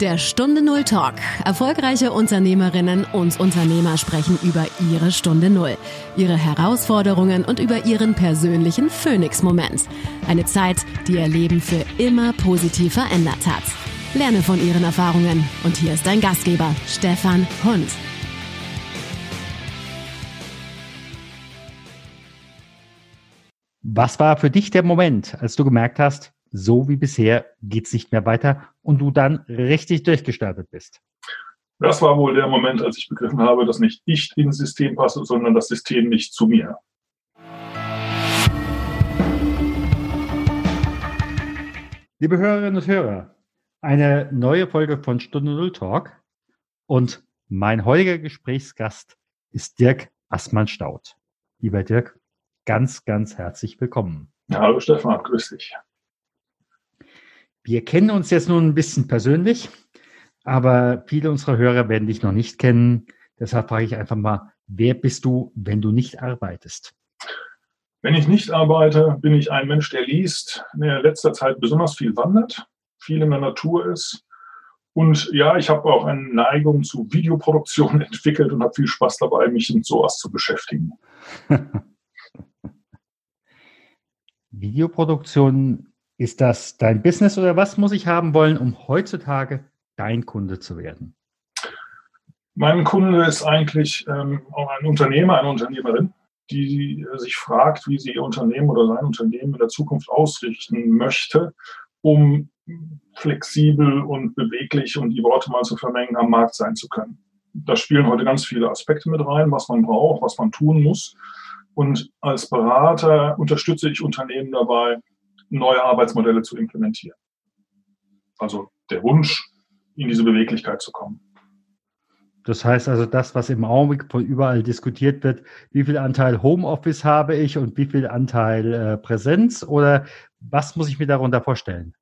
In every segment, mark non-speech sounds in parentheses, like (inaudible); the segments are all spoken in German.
Der Stunde Null Talk. Erfolgreiche Unternehmerinnen und Unternehmer sprechen über ihre Stunde Null, ihre Herausforderungen und über ihren persönlichen Phoenix-Moment. Eine Zeit, die ihr Leben für immer positiv verändert hat. Lerne von ihren Erfahrungen. Und hier ist dein Gastgeber, Stefan Hund. Was war für dich der Moment, als du gemerkt hast, so wie bisher geht es nicht mehr weiter und du dann richtig durchgestartet bist? Das war wohl der Moment, als ich begriffen habe, dass nicht ich ins System passe, sondern das System nicht zu mir. Liebe Hörerinnen und Hörer, eine neue Folge von Stunde Null Talk und mein heutiger Gesprächsgast ist Dirk Assmann-Staud. Lieber Dirk, ganz, ganz herzlich willkommen. Ja, hallo Stefan, grüß dich. Wir kennen uns jetzt nun ein bisschen persönlich, aber viele unserer Hörer werden dich noch nicht kennen. Deshalb frage ich einfach mal, wer bist du, wenn du nicht arbeitest? Wenn ich nicht arbeite, bin ich ein Mensch, der liest, der in letzter Zeit besonders viel wandert, viel in der Natur ist. Und ja, ich habe auch eine Neigung zu Videoproduktion (laughs) entwickelt und habe viel Spaß dabei, mich mit sowas zu beschäftigen. (laughs) Videoproduktion ist das dein Business oder was muss ich haben wollen, um heutzutage dein Kunde zu werden? Mein Kunde ist eigentlich ähm, auch ein Unternehmer, eine Unternehmerin, die sich fragt, wie sie ihr Unternehmen oder sein Unternehmen in der Zukunft ausrichten möchte, um flexibel und beweglich und die Worte mal zu vermengen am Markt sein zu können. Da spielen heute ganz viele Aspekte mit rein, was man braucht, was man tun muss. Und als Berater unterstütze ich Unternehmen dabei, neue Arbeitsmodelle zu implementieren. Also der Wunsch, in diese Beweglichkeit zu kommen. Das heißt also, das, was im Augenblick von überall diskutiert wird, wie viel Anteil Homeoffice habe ich und wie viel Anteil äh, Präsenz oder was muss ich mir darunter vorstellen?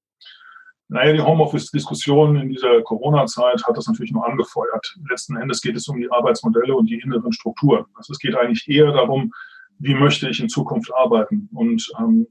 Naja, die Homeoffice-Diskussion in dieser Corona-Zeit hat das natürlich nur angefeuert. Letzten Endes geht es um die Arbeitsmodelle und die inneren Strukturen. Also es geht eigentlich eher darum, wie möchte ich in Zukunft arbeiten. Und ähm,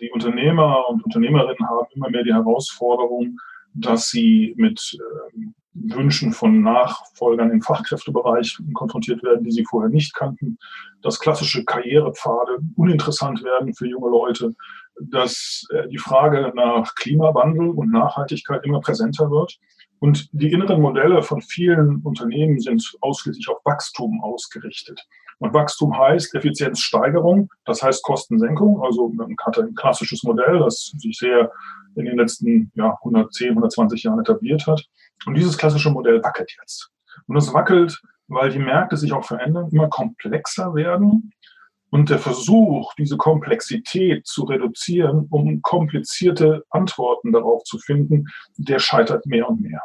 die Unternehmer und Unternehmerinnen haben immer mehr die Herausforderung, dass sie mit ähm, Wünschen von Nachfolgern im Fachkräftebereich konfrontiert werden, die sie vorher nicht kannten, dass klassische Karrierepfade uninteressant werden für junge Leute, dass äh, die Frage nach Klimawandel und Nachhaltigkeit immer präsenter wird. Und die inneren Modelle von vielen Unternehmen sind ausschließlich auf Wachstum ausgerichtet. Und Wachstum heißt Effizienzsteigerung, das heißt Kostensenkung. Also man hat ein klassisches Modell, das sich sehr in den letzten ja, 110, 120 Jahren etabliert hat. Und dieses klassische Modell wackelt jetzt. Und es wackelt, weil die Märkte sich auch verändern, immer komplexer werden. Und der Versuch, diese Komplexität zu reduzieren, um komplizierte Antworten darauf zu finden, der scheitert mehr und mehr.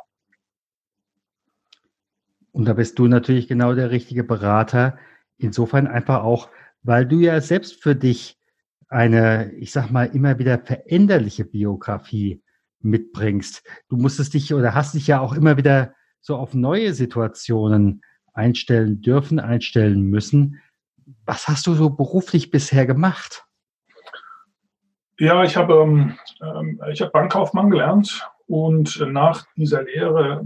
Und da bist du natürlich genau der richtige Berater, insofern einfach auch, weil du ja selbst für dich eine, ich sag mal, immer wieder veränderliche Biografie mitbringst. Du musstest dich oder hast dich ja auch immer wieder so auf neue Situationen einstellen dürfen, einstellen müssen. Was hast du so beruflich bisher gemacht? Ja, ich habe ähm, ähm ich habe Bankkaufmann gelernt und nach dieser Lehre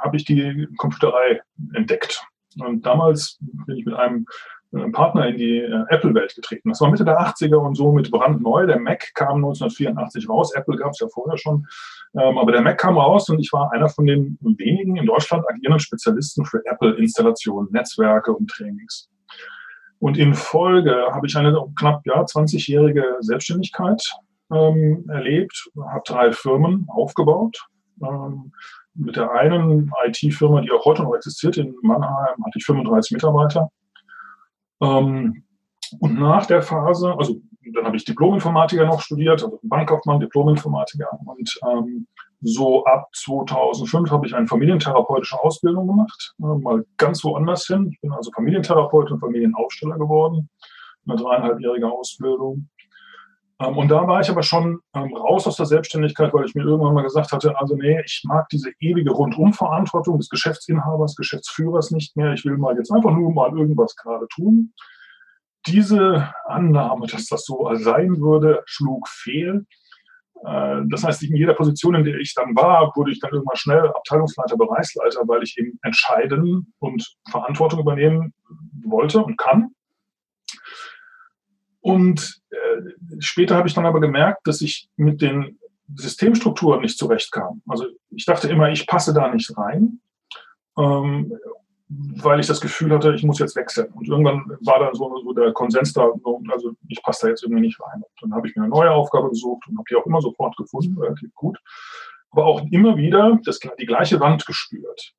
habe ich die Computerei entdeckt. Und damals bin ich mit einem äh, Partner in die äh, Apple-Welt getreten. Das war Mitte der 80er und so mit brandneu. Der Mac kam 1984 raus. Apple gab es ja vorher schon. Ähm, aber der Mac kam raus und ich war einer von den wenigen in Deutschland agierenden Spezialisten für Apple-Installationen, Netzwerke und Trainings. Und in Folge habe ich eine knapp ja, 20-jährige Selbstständigkeit ähm, erlebt, habe drei Firmen aufgebaut. Ähm, mit der einen IT-Firma, die auch heute noch existiert, in Mannheim, hatte ich 35 Mitarbeiter. Ähm, und nach der Phase, also dann habe ich Diplom-Informatiker noch studiert, also Bankkaufmann, Diplom-Informatiker. Und ähm, so ab 2005 habe ich eine familientherapeutische Ausbildung gemacht, äh, mal ganz woanders hin. Ich bin also Familientherapeut und Familienaufsteller geworden, eine dreieinhalbjährige Ausbildung. Ähm, und da war ich aber schon ähm, raus aus der Selbstständigkeit, weil ich mir irgendwann mal gesagt hatte, also nee, ich mag diese ewige Rundumverantwortung des Geschäftsinhabers, Geschäftsführers nicht mehr. Ich will mal jetzt einfach nur mal irgendwas gerade tun. Diese Annahme, dass das so sein würde, schlug fehl. Äh, das heißt, in jeder Position, in der ich dann war, wurde ich dann irgendwann schnell Abteilungsleiter, Bereichsleiter, weil ich eben entscheiden und Verantwortung übernehmen wollte und kann. Und äh, später habe ich dann aber gemerkt, dass ich mit den Systemstrukturen nicht zurechtkam. Also ich dachte immer, ich passe da nicht rein. Ähm, weil ich das Gefühl hatte, ich muss jetzt wechseln. Und irgendwann war dann so, so der Konsens da, also ich passe da jetzt irgendwie nicht rein. Und dann habe ich mir eine neue Aufgabe gesucht und habe die auch immer sofort gefunden, relativ gut. Aber auch immer wieder das, die gleiche Wand gespürt.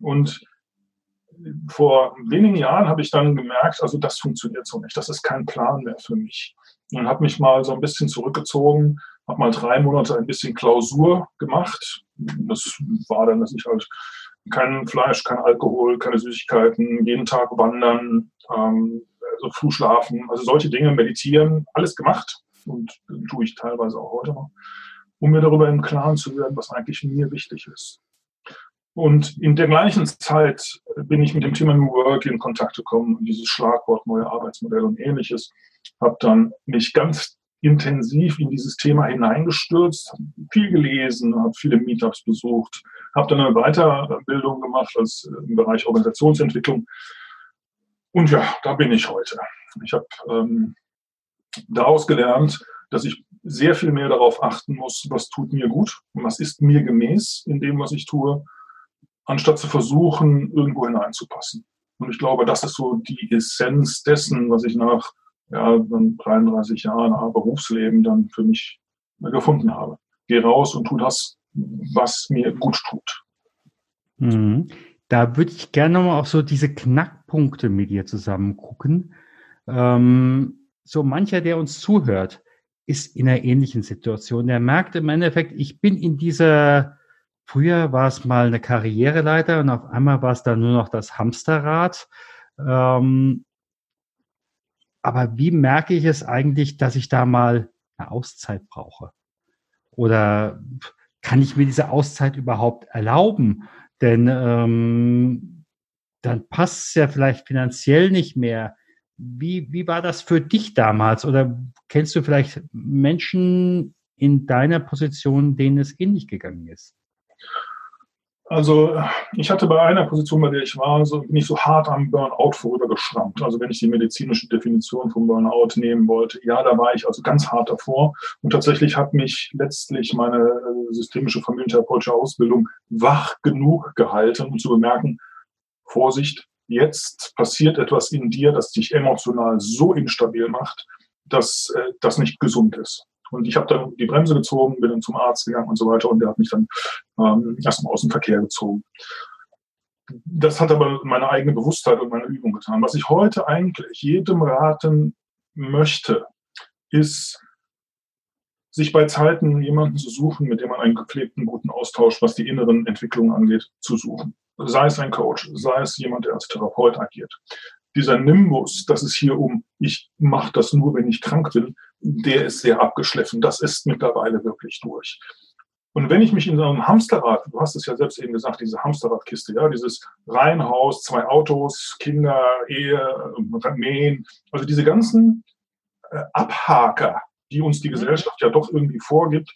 Und vor wenigen Jahren habe ich dann gemerkt, also das funktioniert so nicht, das ist kein Plan mehr für mich. Und habe mich mal so ein bisschen zurückgezogen, habe mal drei Monate ein bisschen Klausur gemacht. Das war dann, dass ich halt kein Fleisch, kein Alkohol, keine Süßigkeiten, jeden Tag wandern, ähm, also früh schlafen, also solche Dinge, meditieren, alles gemacht und tue ich teilweise auch heute noch, um mir darüber im Klaren zu werden, was eigentlich mir wichtig ist. Und in der gleichen Zeit bin ich mit dem Thema New Work in Kontakt gekommen, dieses Schlagwort neue Arbeitsmodelle und ähnliches. Habe dann mich ganz intensiv in dieses Thema hineingestürzt, viel gelesen, habe viele Meetups besucht, habe dann eine Weiterbildung gemacht als äh, im Bereich Organisationsentwicklung. Und ja, da bin ich heute. Ich habe ähm, daraus gelernt, dass ich sehr viel mehr darauf achten muss, was tut mir gut und was ist mir gemäß in dem, was ich tue, anstatt zu versuchen, irgendwo hineinzupassen. Und ich glaube, das ist so die Essenz dessen, was ich nach ja, 33 Jahren Berufsleben dann für mich gefunden habe. Geh raus und tu das, was mir gut tut. Mhm. Da würde ich gerne nochmal auf so diese Knackpunkte mit dir zusammen gucken. Ähm, so mancher, der uns zuhört, ist in einer ähnlichen Situation. Der merkt im Endeffekt, ich bin in dieser, früher war es mal eine Karriereleiter und auf einmal war es dann nur noch das Hamsterrad. Ähm, aber wie merke ich es eigentlich, dass ich da mal eine Auszeit brauche? Oder kann ich mir diese Auszeit überhaupt erlauben? Denn ähm, dann passt es ja vielleicht finanziell nicht mehr. Wie, wie war das für dich damals? Oder kennst du vielleicht Menschen in deiner Position, denen es ähnlich gegangen ist? Also ich hatte bei einer Position, bei der ich war, so, bin ich so hart am Burnout vorübergeschrammt. Also wenn ich die medizinische Definition vom Burnout nehmen wollte, ja, da war ich also ganz hart davor. Und tatsächlich hat mich letztlich meine äh, systemische familientherapeutische Ausbildung wach genug gehalten, um zu bemerken, Vorsicht, jetzt passiert etwas in dir, das dich emotional so instabil macht, dass äh, das nicht gesund ist. Und ich habe dann die Bremse gezogen, bin dann zum Arzt gegangen und so weiter und der hat mich dann ähm, aus dem Verkehr gezogen. Das hat aber meine eigene Bewusstheit und meine Übung getan. Was ich heute eigentlich jedem raten möchte, ist, sich bei Zeiten jemanden zu suchen, mit dem man einen gepflegten, guten Austausch, was die inneren Entwicklungen angeht, zu suchen. Sei es ein Coach, sei es jemand, der als Therapeut agiert. Dieser Nimbus, dass es hier um, ich mache das nur, wenn ich krank bin, der ist sehr abgeschliffen. Das ist mittlerweile wirklich durch. Und wenn ich mich in so einem Hamsterrad, du hast es ja selbst eben gesagt, diese Hamsterradkiste, ja, dieses Reihenhaus, zwei Autos, Kinder, Ehe, Mähen, also diese ganzen äh, Abhaker, die uns die mhm. Gesellschaft ja doch irgendwie vorgibt,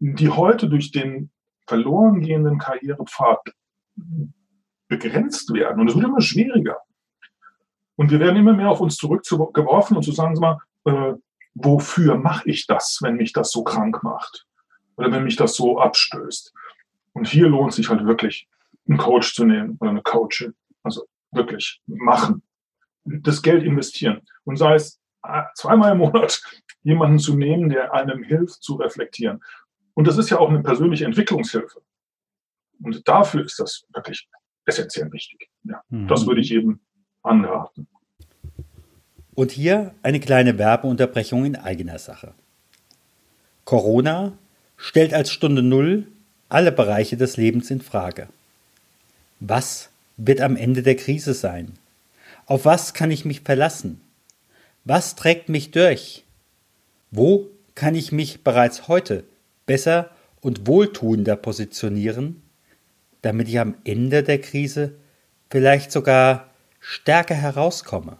die heute durch den verloren gehenden Karrierepfad begrenzt werden. Und es wird immer schwieriger. Und wir werden immer mehr auf uns zurückgeworfen und zu sagen, sag mal, äh, wofür mache ich das, wenn mich das so krank macht oder wenn mich das so abstößt. Und hier lohnt sich halt wirklich, einen Coach zu nehmen oder eine Coachin. Also wirklich machen. Das Geld investieren. Und sei es äh, zweimal im Monat (laughs) jemanden zu nehmen, der einem hilft zu reflektieren. Und das ist ja auch eine persönliche Entwicklungshilfe. Und dafür ist das wirklich essentiell wichtig. Ja, mhm. Das würde ich eben anraten. Und hier eine kleine Werbeunterbrechung in eigener Sache. Corona stellt als Stunde Null alle Bereiche des Lebens in Frage. Was wird am Ende der Krise sein? Auf was kann ich mich verlassen? Was trägt mich durch? Wo kann ich mich bereits heute besser und wohltuender positionieren, damit ich am Ende der Krise vielleicht sogar stärker herauskomme?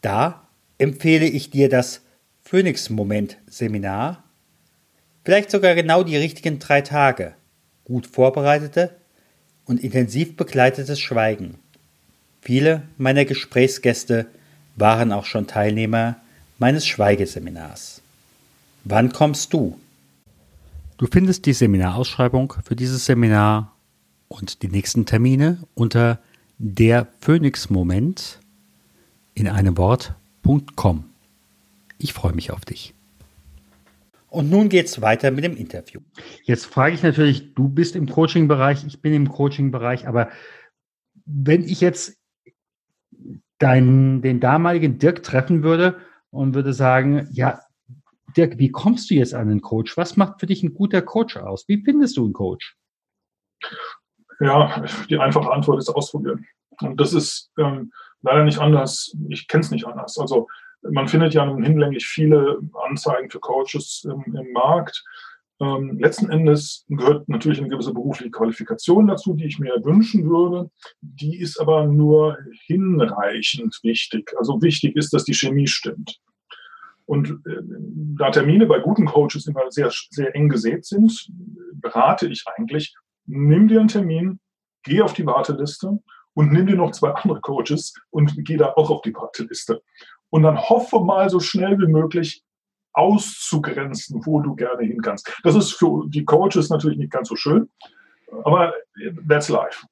Da empfehle ich dir das Phoenix Moment Seminar, Vielleicht sogar genau die richtigen drei Tage. Gut vorbereitete und intensiv begleitetes Schweigen. Viele meiner Gesprächsgäste waren auch schon Teilnehmer meines Schweigeseminars. Wann kommst du? Du findest die Seminarausschreibung für dieses Seminar und die nächsten Termine unter der Phoenix-Moment in einem Wort.com. Ich freue mich auf dich. Und nun geht's weiter mit dem Interview. Jetzt frage ich natürlich, du bist im Coaching-Bereich, ich bin im Coaching-Bereich, aber wenn ich jetzt deinen, den damaligen Dirk treffen würde und würde sagen, ja, Dirk, wie kommst du jetzt an einen Coach? Was macht für dich ein guter Coach aus? Wie findest du einen Coach? Ja, die einfache Antwort ist ausprobieren. Und das ist ähm, leider nicht anders. Ich kenne es nicht anders. Also man findet ja nun hinlänglich viele Anzeigen für Coaches im, im Markt. Ähm, letzten Endes gehört natürlich eine gewisse berufliche Qualifikation dazu, die ich mir wünschen würde. Die ist aber nur hinreichend wichtig. Also wichtig ist, dass die Chemie stimmt. Und äh, da Termine bei guten Coaches immer sehr, sehr eng gesät sind, berate ich eigentlich, nimm dir einen Termin, geh auf die Warteliste und nimm dir noch zwei andere Coaches und geh da auch auf die Warteliste. Und dann hoffe mal so schnell wie möglich auszugrenzen, wo du gerne hin kannst. Das ist für die Coaches natürlich nicht ganz so schön, aber that's life.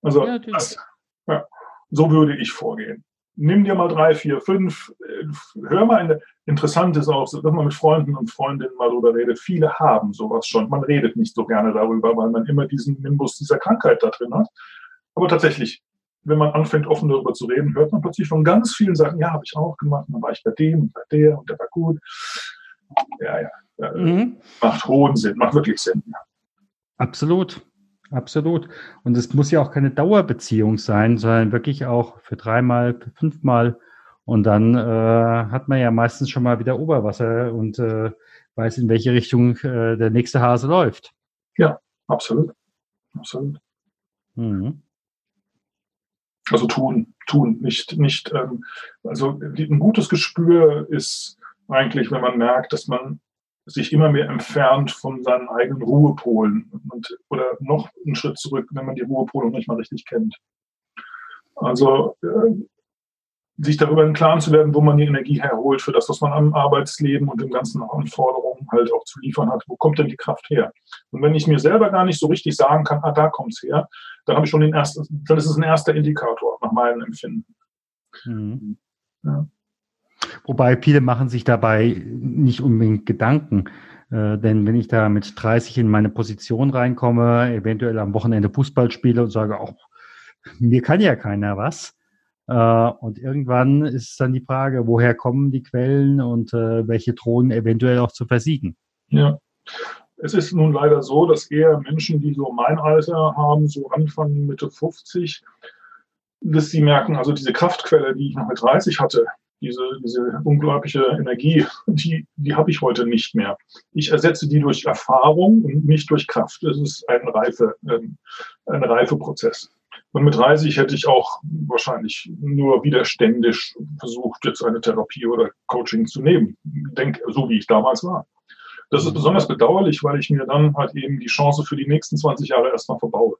Also ja, das, ja, so würde ich vorgehen. Nimm dir mal drei, vier, fünf, hör mal, eine, interessant ist auch, dass man mit Freunden und Freundinnen mal darüber redet. Viele haben sowas schon. Man redet nicht so gerne darüber, weil man immer diesen Nimbus dieser Krankheit da drin hat. Aber tatsächlich, wenn man anfängt, offen darüber zu reden, hört man plötzlich von ganz vielen Sachen, ja, habe ich auch gemacht, dann war ich bei dem und bei der und der war gut. Ja, ja. Mhm. Macht hohen Sinn, macht wirklich Sinn. Absolut. Absolut. Und es muss ja auch keine Dauerbeziehung sein, sondern wirklich auch für dreimal, für fünfmal. Und dann äh, hat man ja meistens schon mal wieder Oberwasser und äh, weiß, in welche Richtung äh, der nächste Hase läuft. Ja, absolut. Absolut. Mhm. Also tun, tun, nicht, nicht, ähm, also ein gutes Gespür ist eigentlich, wenn man merkt, dass man sich immer mehr entfernt von seinen eigenen Ruhepolen und, oder noch einen Schritt zurück, wenn man die Ruhepole noch nicht mal richtig kennt. Also äh, sich darüber im Klaren zu werden, wo man die Energie herholt für das, was man am Arbeitsleben und den ganzen Anforderungen halt auch zu liefern hat. Wo kommt denn die Kraft her? Und wenn ich mir selber gar nicht so richtig sagen kann, ah, da kommt es her, dann habe ich schon den ersten, dann ist es ein erster Indikator nach meinem Empfinden. Mhm. Ja. Wobei viele machen sich dabei nicht unbedingt Gedanken. Äh, denn wenn ich da mit 30 in meine Position reinkomme, eventuell am Wochenende Fußball spiele und sage, auch mir kann ja keiner was, und irgendwann ist dann die Frage, woher kommen die Quellen und äh, welche drohen eventuell auch zu versiegen. Ja. Es ist nun leider so, dass eher Menschen, die so mein Alter haben, so Anfang, Mitte 50, dass sie merken, also diese Kraftquelle, die ich noch mit 30 hatte, diese, diese unglaubliche Energie, die, die habe ich heute nicht mehr. Ich ersetze die durch Erfahrung und nicht durch Kraft. Das ist ein reife, ähm, ein reife Prozess. Und mit 30 hätte ich auch wahrscheinlich nur widerständisch versucht, jetzt eine Therapie oder Coaching zu nehmen. Denk, so wie ich damals war. Das ist besonders bedauerlich, weil ich mir dann halt eben die Chance für die nächsten 20 Jahre erstmal verbaue.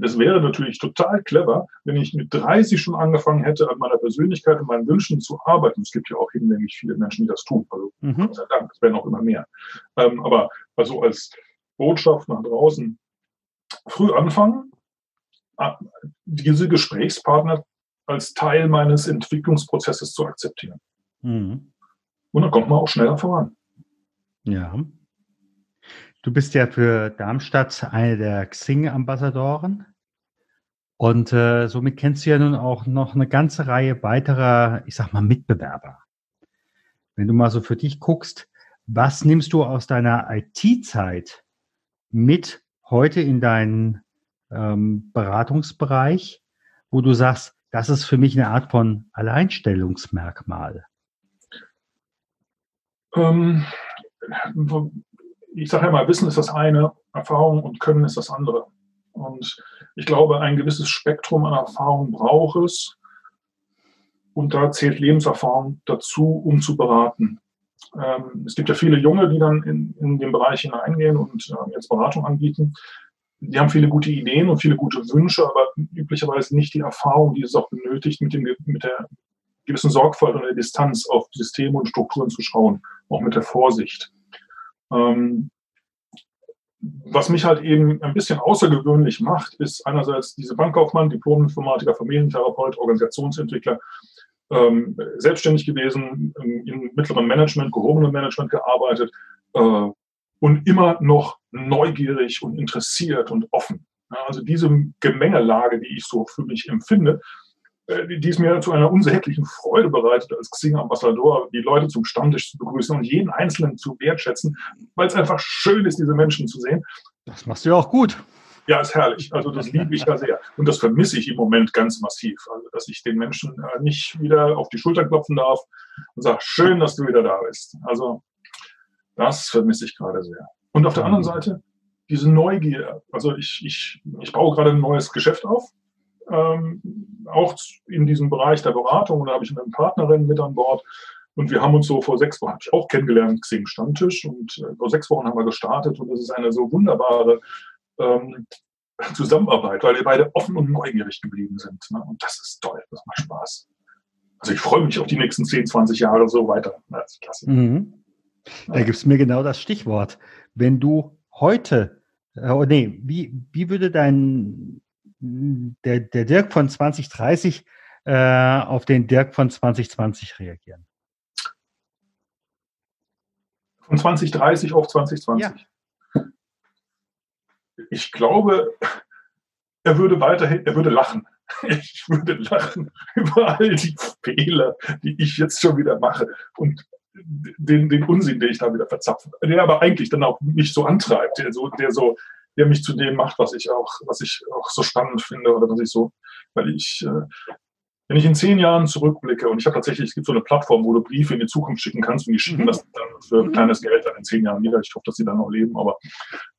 Das wäre natürlich total clever, wenn ich mit 30 schon angefangen hätte, an meiner Persönlichkeit und meinen Wünschen zu arbeiten. Es gibt ja auch hinlänglich viele Menschen, die das tun. Also, mhm. Gott sei Dank, es werden auch immer mehr. Ähm, aber also als Botschaft nach draußen, früh anfangen, diese Gesprächspartner als Teil meines Entwicklungsprozesses zu akzeptieren. Mhm. Und dann kommt man auch schneller voran. Ja. Du bist ja für Darmstadt eine der Xing-Ambassadoren. Und äh, somit kennst du ja nun auch noch eine ganze Reihe weiterer, ich sag mal, Mitbewerber. Wenn du mal so für dich guckst, was nimmst du aus deiner IT-Zeit mit heute in deinen ähm, Beratungsbereich, wo du sagst, das ist für mich eine Art von Alleinstellungsmerkmal? Ähm, ich sage ja mal, Wissen ist das eine, Erfahrung und Können ist das andere. Und ich glaube, ein gewisses Spektrum an Erfahrung braucht es. Und da zählt Lebenserfahrung dazu, um zu beraten. Ähm, es gibt ja viele Junge, die dann in, in den Bereich hineingehen und äh, jetzt Beratung anbieten. Die haben viele gute Ideen und viele gute Wünsche, aber üblicherweise nicht die Erfahrung, die es auch benötigt, mit, dem, mit der gewissen Sorgfalt und der Distanz auf Systeme und Strukturen zu schauen, auch mit der Vorsicht. Ähm, was mich halt eben ein bisschen außergewöhnlich macht, ist einerseits diese Bankkaufmann, Diplom-Informatiker, Familientherapeut, Organisationsentwickler, ähm, selbstständig gewesen, im, im, mittleren Management, gehobenen Management gearbeitet äh, und immer noch neugierig und interessiert und offen. Also diese Gemengelage, die ich so für mich empfinde, äh, die es mir zu einer unsäglichen Freude bereitet, als Xing-Ambassador die Leute zum Stammtisch zu begrüßen und jeden Einzelnen zu wertschätzen, weil es einfach schön ist, diese Menschen zu sehen. Das machst du ja auch gut. Ja, ist herrlich. Also das (laughs) liebe ich ja sehr. Und das vermisse ich im Moment ganz massiv. Also, dass ich den Menschen äh, nicht wieder auf die Schulter klopfen darf und sage, schön, dass du wieder da bist. Also das vermisse ich gerade sehr. Und auf der anderen Seite diese Neugier. Also ich, ich, ich baue gerade ein neues Geschäft auf ähm, auch in diesem Bereich der Beratung. Und da habe ich eine Partnerin mit an Bord. Und wir haben uns so vor sechs Wochen, habe ich auch kennengelernt, Xing Stammtisch. Und äh, vor sechs Wochen haben wir gestartet. Und das ist eine so wunderbare ähm, Zusammenarbeit, weil wir beide offen und neugierig geblieben sind. Ne? Und das ist toll, das macht Spaß. Also ich freue mich auf die nächsten 10, 20 Jahre so weiter. Das ist klasse. Mhm. Da gibt es mir genau das Stichwort. Wenn du heute, äh, oh nee, wie, wie würde dein der, der Dirk von 2030 äh, auf den Dirk von 2020 reagieren? Von 2030 auf 2020? Ja. Ich glaube, er würde weiterhin, er würde lachen. Ich würde lachen (laughs) über all die Fehler, die ich jetzt schon wieder mache und den, den Unsinn, den ich da wieder verzapfe, der aber eigentlich dann auch mich so antreibt, der so, der so, der mich zu dem macht, was ich auch, was ich auch so spannend finde oder was ich so, weil ich, äh, wenn ich in zehn Jahren zurückblicke und ich habe tatsächlich, es gibt so eine Plattform, wo du Briefe in die Zukunft schicken kannst und die schicken mhm. das dann für mhm. kleines Geld dann in zehn Jahren wieder. Ich hoffe, dass sie dann noch leben, aber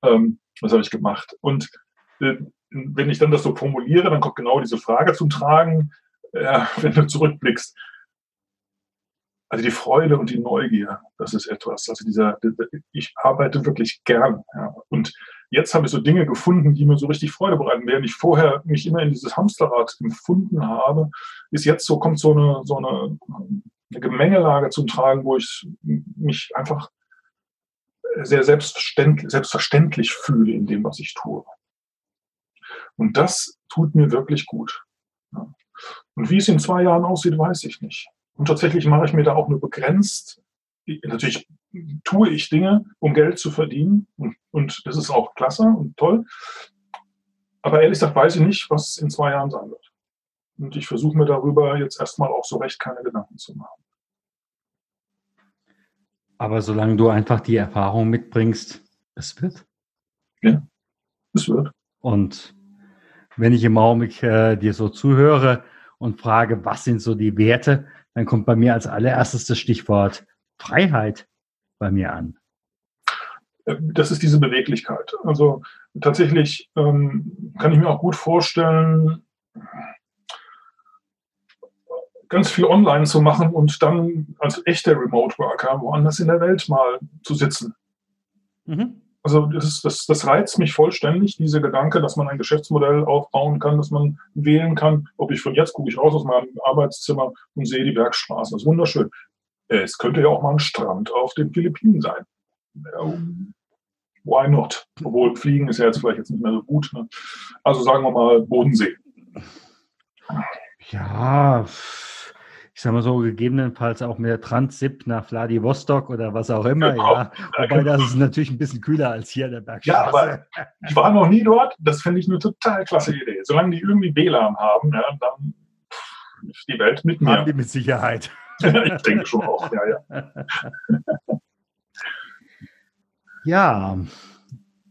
ähm, das habe ich gemacht. Und äh, wenn ich dann das so formuliere, dann kommt genau diese Frage zum Tragen, äh, (laughs) wenn du zurückblickst. Also die Freude und die Neugier, das ist etwas. Also dieser, ich arbeite wirklich gern. Ja. Und jetzt habe ich so Dinge gefunden, die mir so richtig Freude bereiten. Während ich vorher mich immer in dieses Hamsterrad empfunden habe, ist jetzt so, kommt so eine, so eine, eine Gemengelage zum Tragen, wo ich mich einfach sehr selbstverständlich, selbstverständlich fühle in dem, was ich tue. Und das tut mir wirklich gut. Und wie es in zwei Jahren aussieht, weiß ich nicht. Und tatsächlich mache ich mir da auch nur begrenzt. Natürlich tue ich Dinge, um Geld zu verdienen. Und, und das ist auch klasse und toll. Aber ehrlich gesagt weiß ich nicht, was in zwei Jahren sein wird. Und ich versuche mir darüber jetzt erstmal auch so recht keine Gedanken zu machen. Aber solange du einfach die Erfahrung mitbringst, es wird. Ja, es wird. Und wenn ich im Augenblick äh, dir so zuhöre und frage, was sind so die Werte, dann kommt bei mir als allererstes das Stichwort Freiheit bei mir an. Äh, das ist diese Beweglichkeit. Also tatsächlich ähm, kann ich mir auch gut vorstellen, ganz viel online zu machen und dann als echter Remote Worker woanders in der Welt mal zu sitzen. Mhm. Also das, das, das reizt mich vollständig, diese Gedanke, dass man ein Geschäftsmodell aufbauen kann, dass man wählen kann, ob ich von jetzt gucke ich raus aus meinem Arbeitszimmer und sehe die Bergstraße. Das ist wunderschön. Es könnte ja auch mal ein Strand auf den Philippinen sein. Why not? Obwohl Fliegen ist ja jetzt vielleicht jetzt nicht mehr so gut. Ne? Also sagen wir mal Bodensee. Ja, ich sage mal so, gegebenenfalls auch mit der Transsip nach Vladivostok oder was auch immer, genau. ja. Wobei das ist natürlich ein bisschen kühler als hier in der Bergstraße. Ja, aber ich war noch nie dort. Das finde ich eine total klasse Idee. Solange die irgendwie WLAN haben, ja, dann ist die Welt mit mir. Haben die mit Sicherheit. (laughs) ich denke schon auch, ja, ja. (laughs) Ja,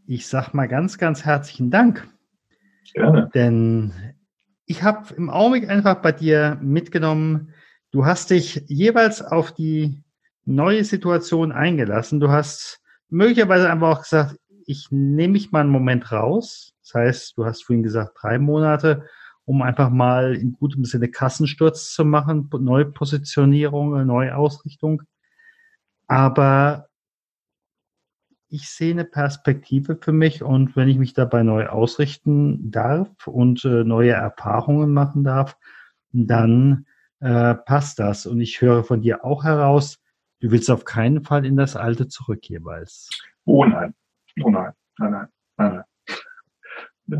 ich sage mal ganz, ganz herzlichen Dank. Gerne. Denn ich habe im Augenblick einfach bei dir mitgenommen, Du hast dich jeweils auf die neue Situation eingelassen. Du hast möglicherweise einfach auch gesagt, ich nehme mich mal einen Moment raus. Das heißt, du hast vorhin gesagt, drei Monate, um einfach mal in gutem Sinne Kassensturz zu machen, Neupositionierung, Neuausrichtung. Aber ich sehe eine Perspektive für mich und wenn ich mich dabei neu ausrichten darf und äh, neue Erfahrungen machen darf, dann äh, passt das. Und ich höre von dir auch heraus, du willst auf keinen Fall in das Alte zurück jeweils. Oh nein, oh nein, nein, nein, nein, nein.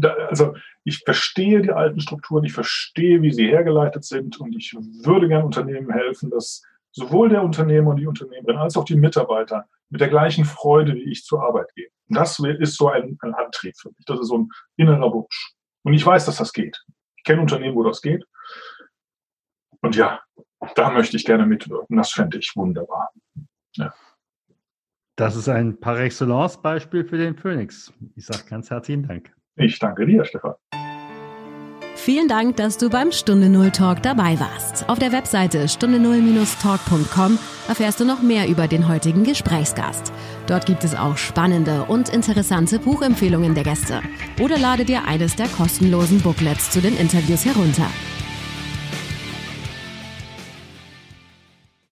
Da, also ich verstehe die alten Strukturen, ich verstehe, wie sie hergeleitet sind und ich würde gern Unternehmen helfen, dass sowohl der Unternehmer und die Unternehmerin als auch die Mitarbeiter mit der gleichen Freude wie ich zur Arbeit gehen. Das ist so ein, ein Antrieb für mich. Das ist so ein innerer Wunsch. Und ich weiß, dass das geht. Ich kenne Unternehmen, wo das geht. Und ja, da möchte ich gerne mitwirken. Das fände ich wunderbar. Ja. Das ist ein par excellence Beispiel für den Phoenix. Ich sage ganz herzlichen Dank. Ich danke dir, Stefan. Vielen Dank, dass du beim Stunde Null Talk dabei warst. Auf der Webseite stunde null-talk.com erfährst du noch mehr über den heutigen Gesprächsgast. Dort gibt es auch spannende und interessante Buchempfehlungen der Gäste. Oder lade dir eines der kostenlosen Booklets zu den Interviews herunter.